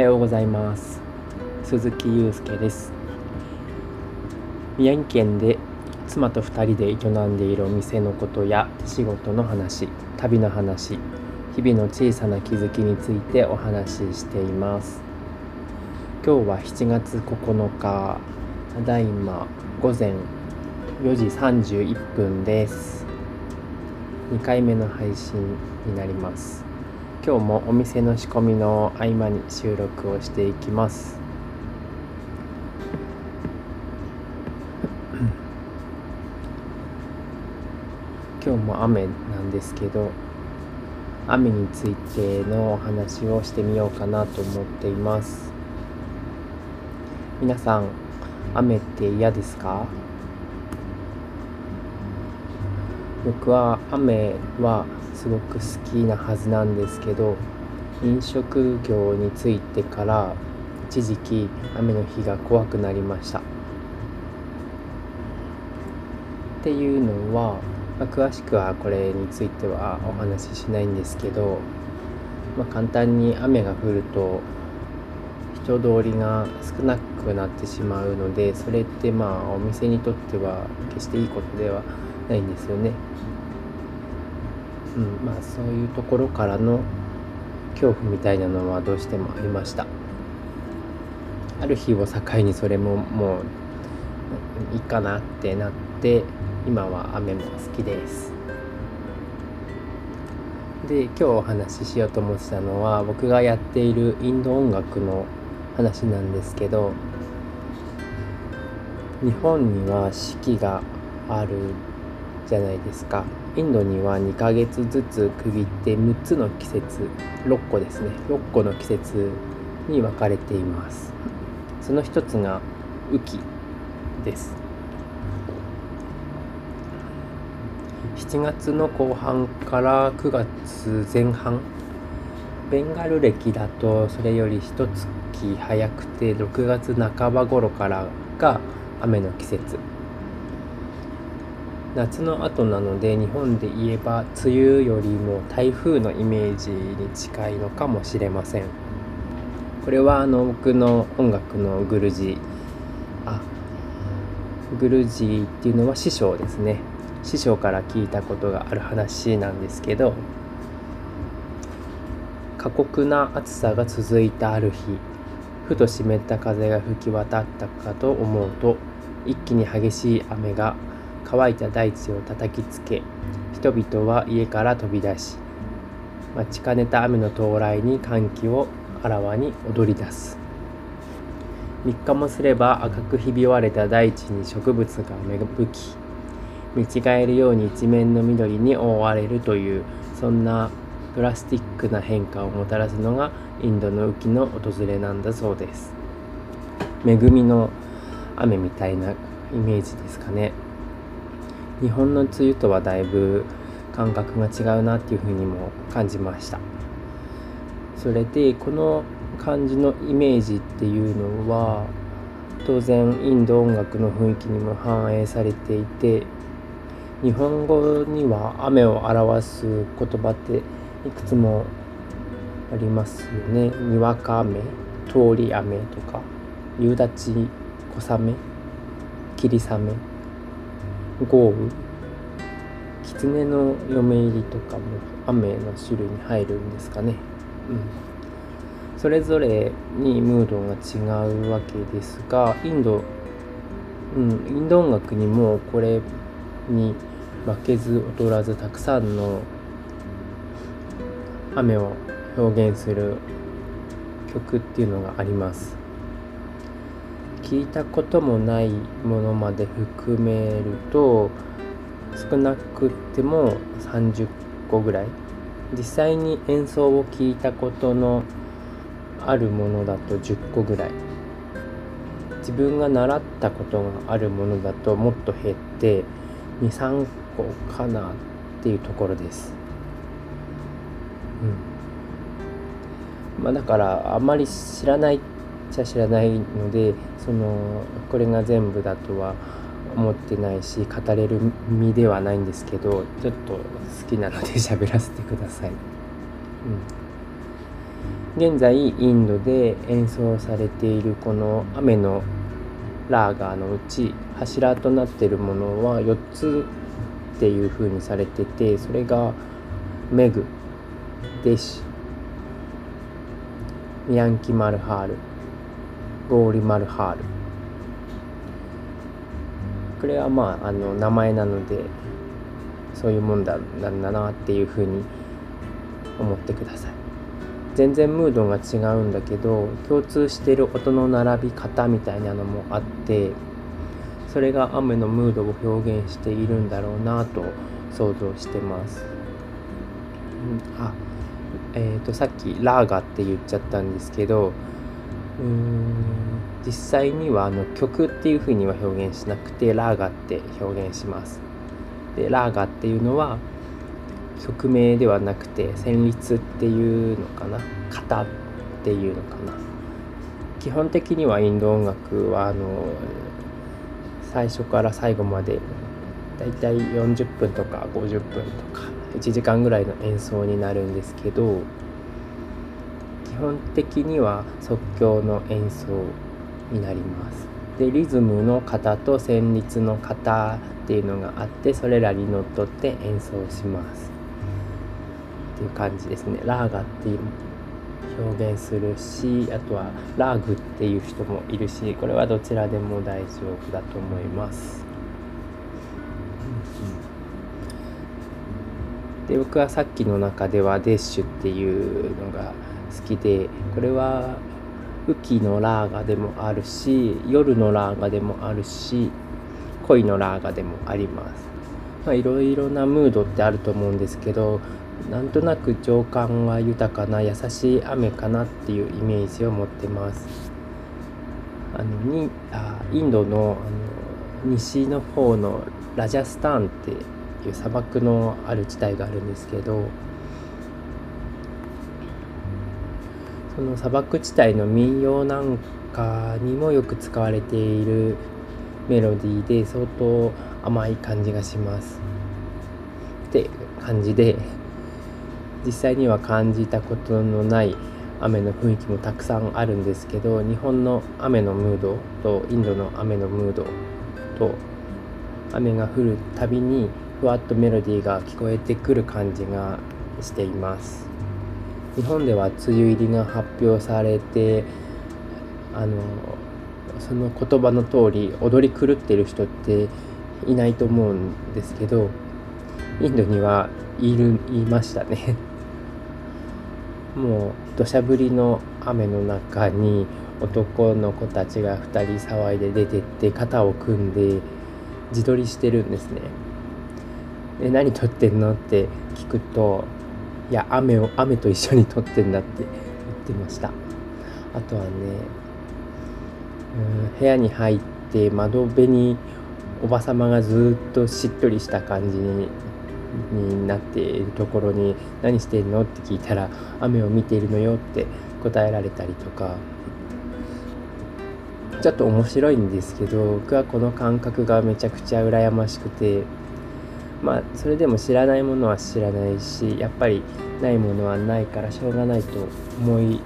はようございます。鈴木祐介です。宮城県で妻と2人で営んでいるお店のことや仕事の話旅の話日々の小さな気づきについてお話ししています。今日は7月9日ただいま午前4時31分です。2回目の配信になります。今日もお店の仕込みの合間に収録をしていきます。今日も雨なんですけど雨についてのお話をしてみようかなと思っています。皆さん雨って嫌ですか？僕は雨はすごく好きなはずなんですけど飲食業についてから一時期雨の日が怖くなりましたっていうのは、まあ、詳しくはこれについてはお話ししないんですけど、まあ、簡単に雨が降ると人通りが少なくなってしまうのでそれってまあお店にとっては決していいことではないんですよね。うん。まあ、そういうところからの恐怖みたいなのはどうしてもありました。ある日を境にそれももういいかなってなって今は雨も好きです。で今日お話ししようと思ってたのは僕がやっているインド音楽の話なんですけど日本には四季があるじゃないですか。インドには2ヶ月ずつ区切って6つの季節6個ですね。6個の季節に分かれています。その一つが雨季です。7月の後半から9月前半ベンガル歴だとそれより一月早くて6月半ば頃からが雨の季節。夏の後なので日本で言えば梅雨よりも台風のイメージに近いのかもしれません。これはあの僕の音楽のグルジ。ーあグルジーっていうのは師匠ですね。師匠から聞いたことがある話なんですけど過酷な暑さが続いたある日ふと湿った風が吹き渡ったかと思うと一気に激しい雨が乾いた大地を叩きつけ人々は家から飛び出し待ちかねた雨の到来に歓喜をあらわに踊り出す。3日もすれば赤くひび割れた大地に植物が芽吹き見違えるように一面の緑に覆われるというそんなドラスティックな変化をもたらすのがインドの雨季の訪れなんだそうです。恵みの雨みたいなイメージですかね。日本の梅雨とはだいぶ感覚が違うなっていうふうにも感じました。それでこの感じのイメージっていうのは当然インド音楽の雰囲気にも反映されていて日本語には雨を表す言葉っていくつもありますよね。にわか雨通り雨とか夕立小雨霧雨。豪雨。狐の嫁入りとかも雨の種類に入るんですかね、うん、それぞれにムードが違うわけですがインド、うん、インド音楽にもこれに負けず劣らずたくさんの雨を表現する曲っていうのがあります。聞いたこともないものまで含めると少なくても30個ぐらい。実際に演奏を聞いたことのあるものだと10個ぐらい。自分が習ったことがあるものだともっと減って23個かなっていうところです。うん。まあ、だからあまり知らないちゃ知らないのでそのこれが全部だとは思ってないし語れる身ではないんですけどちょっと好きなので 喋らせてください。うん、現在インドで演奏されているこの雨のラーガーのうち柱となっているものは4つっていう風にされててそれがメグデシミヤンキ・マルハール。ゴーリ・マルハール。これはまああの名前なのでそういうもんだなんだなっていうふうに思ってください。全然ムードが違うんだけど共通してる音の並び方みたいなのもあってそれが雨のムードを表現しているんだろうなと想像してます、うん、あえーと、さっき「ラーガ」って言っちゃったんですけど実際にはあの曲っていうふうには表現しなくて「ラーガ」って表現します。でラーガっていうのは曲名ではなくて旋律っていうのかな？型っていうのかな？基本的にはインド音楽はあの最初から最後までだいたい40分とか50分とか1時間ぐらいの演奏になるんですけど本的には即興の演奏になります。でリズムの型と旋律の型っていうのがあってそれらにのっとって演奏します。っていう感じですね。ラーガっていう表現するしあとはラーグっていう人もいるしこれはどちらでも大丈夫だと思います。で僕はさっきの中ではデッシュっていうのが好きでこれは雨季のラーガでもあるし夜のラーガでもあるし恋のラーガでもあります。まあいろいろなムードってあると思うんですけどなんとなく情感が豊かな優しい雨かなっていうイメージを持ってます。あのにあインドのあの西の方のラジャスタンっていう砂漠のある地帯があるんですけどその砂漠地帯の民謡なんかにもよく使われているメロディーで相当甘い感じがします。って感じで実際には感じたことのない雨の雰囲気もたくさんあるんですけど日本の雨のムードとインドの雨のムードと雨が降るたびにふわっとメロディーが聞こえてくる感じがしています。日本では梅雨入りが発表されてあのその言葉の通り踊り狂ってる人っていないと思うんですけどインドにはいるいましたね。もう土砂降りの雨の中に男の子たちが2人騒いで出てって肩を組んで自撮りしてるんですね「え何撮ってんの?」って聞くと「いや雨を雨と一緒に撮ってんだ」って言ってましたあとはねうん部屋に入って窓辺におばさまがずっとしっとりした感じにになっているところに「何してんの?」って聞いたら「雨を見ているのよ」って答えられたりとかちょっと面白いんですけど僕はこの感覚がめちゃくちゃ羨ましくてまあそれでも知らないものは知らないしやっぱりないものはないからしょうがないと思い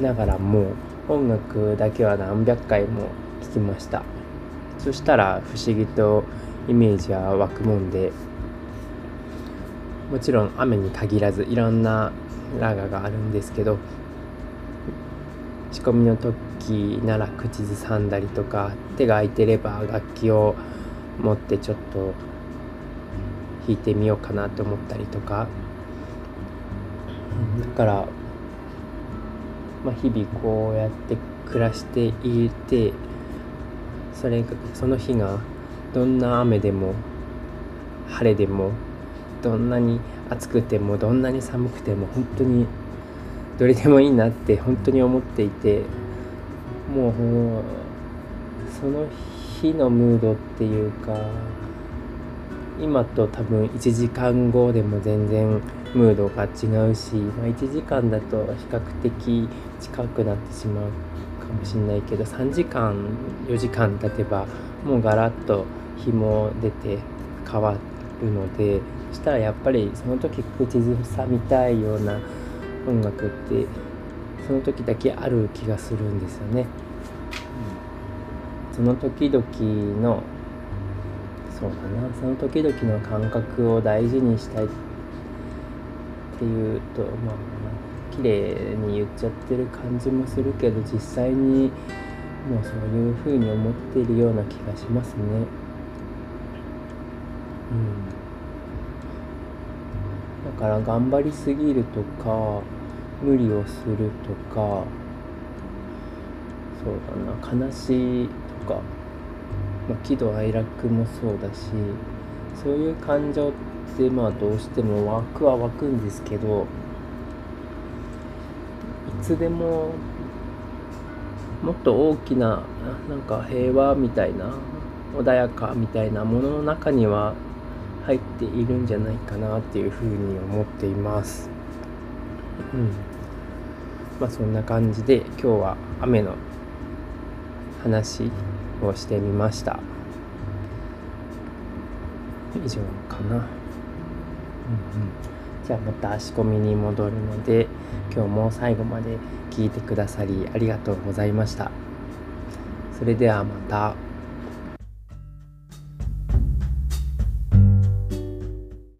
ながらも音楽だけは何百回も聴きました。そしたら不思議とイメージは湧くもんでもちろん雨に限らずいろんなラガがあるんですけど仕込みの時なら口ずさんだりとか手が空いてれば楽器を持ってちょっと弾いてみようかなと思ったりとか。だから、まあ、日々こうやって暮らしていてそれその日がどんな雨でも晴れでもどんなに暑くてもどんなに寒くても本当にどれでもいいなって本当に思っていてもうその日のムードっていうか今と多分1時間後でも全然ムードが違うし、まあ、1時間だと比較的近くなってしまうかもしれないけど3時間4時間経てばもうガラッと日も出て変わるのでそしたらやっぱりその時口ずさみたいような音楽ってその時だけある気がするんですよね。その時々のそうだな。その時々の感覚を大事にしたいっていうとまあ綺麗に言っちゃってる感じもするけど実際にもうそういうふうに思っているような気がしますね。うん、だから頑張りすぎるとか無理をするとかそうだな。悲しいとか、まあ、喜怒哀楽もそうだしそういう感情ってまあどうしても湧くは湧くんですけどいつでももっと大きななんか平和みたいな穏やかみたいなものの中には入っているんじゃないかなっていうふうに思っています。うんまあそんな感じで今日は雨の話をしてみました。以上かな、うんうん、じゃあまた仕込みに戻るので今日も最後まで聞いてくださりありがとうございました。それではまた。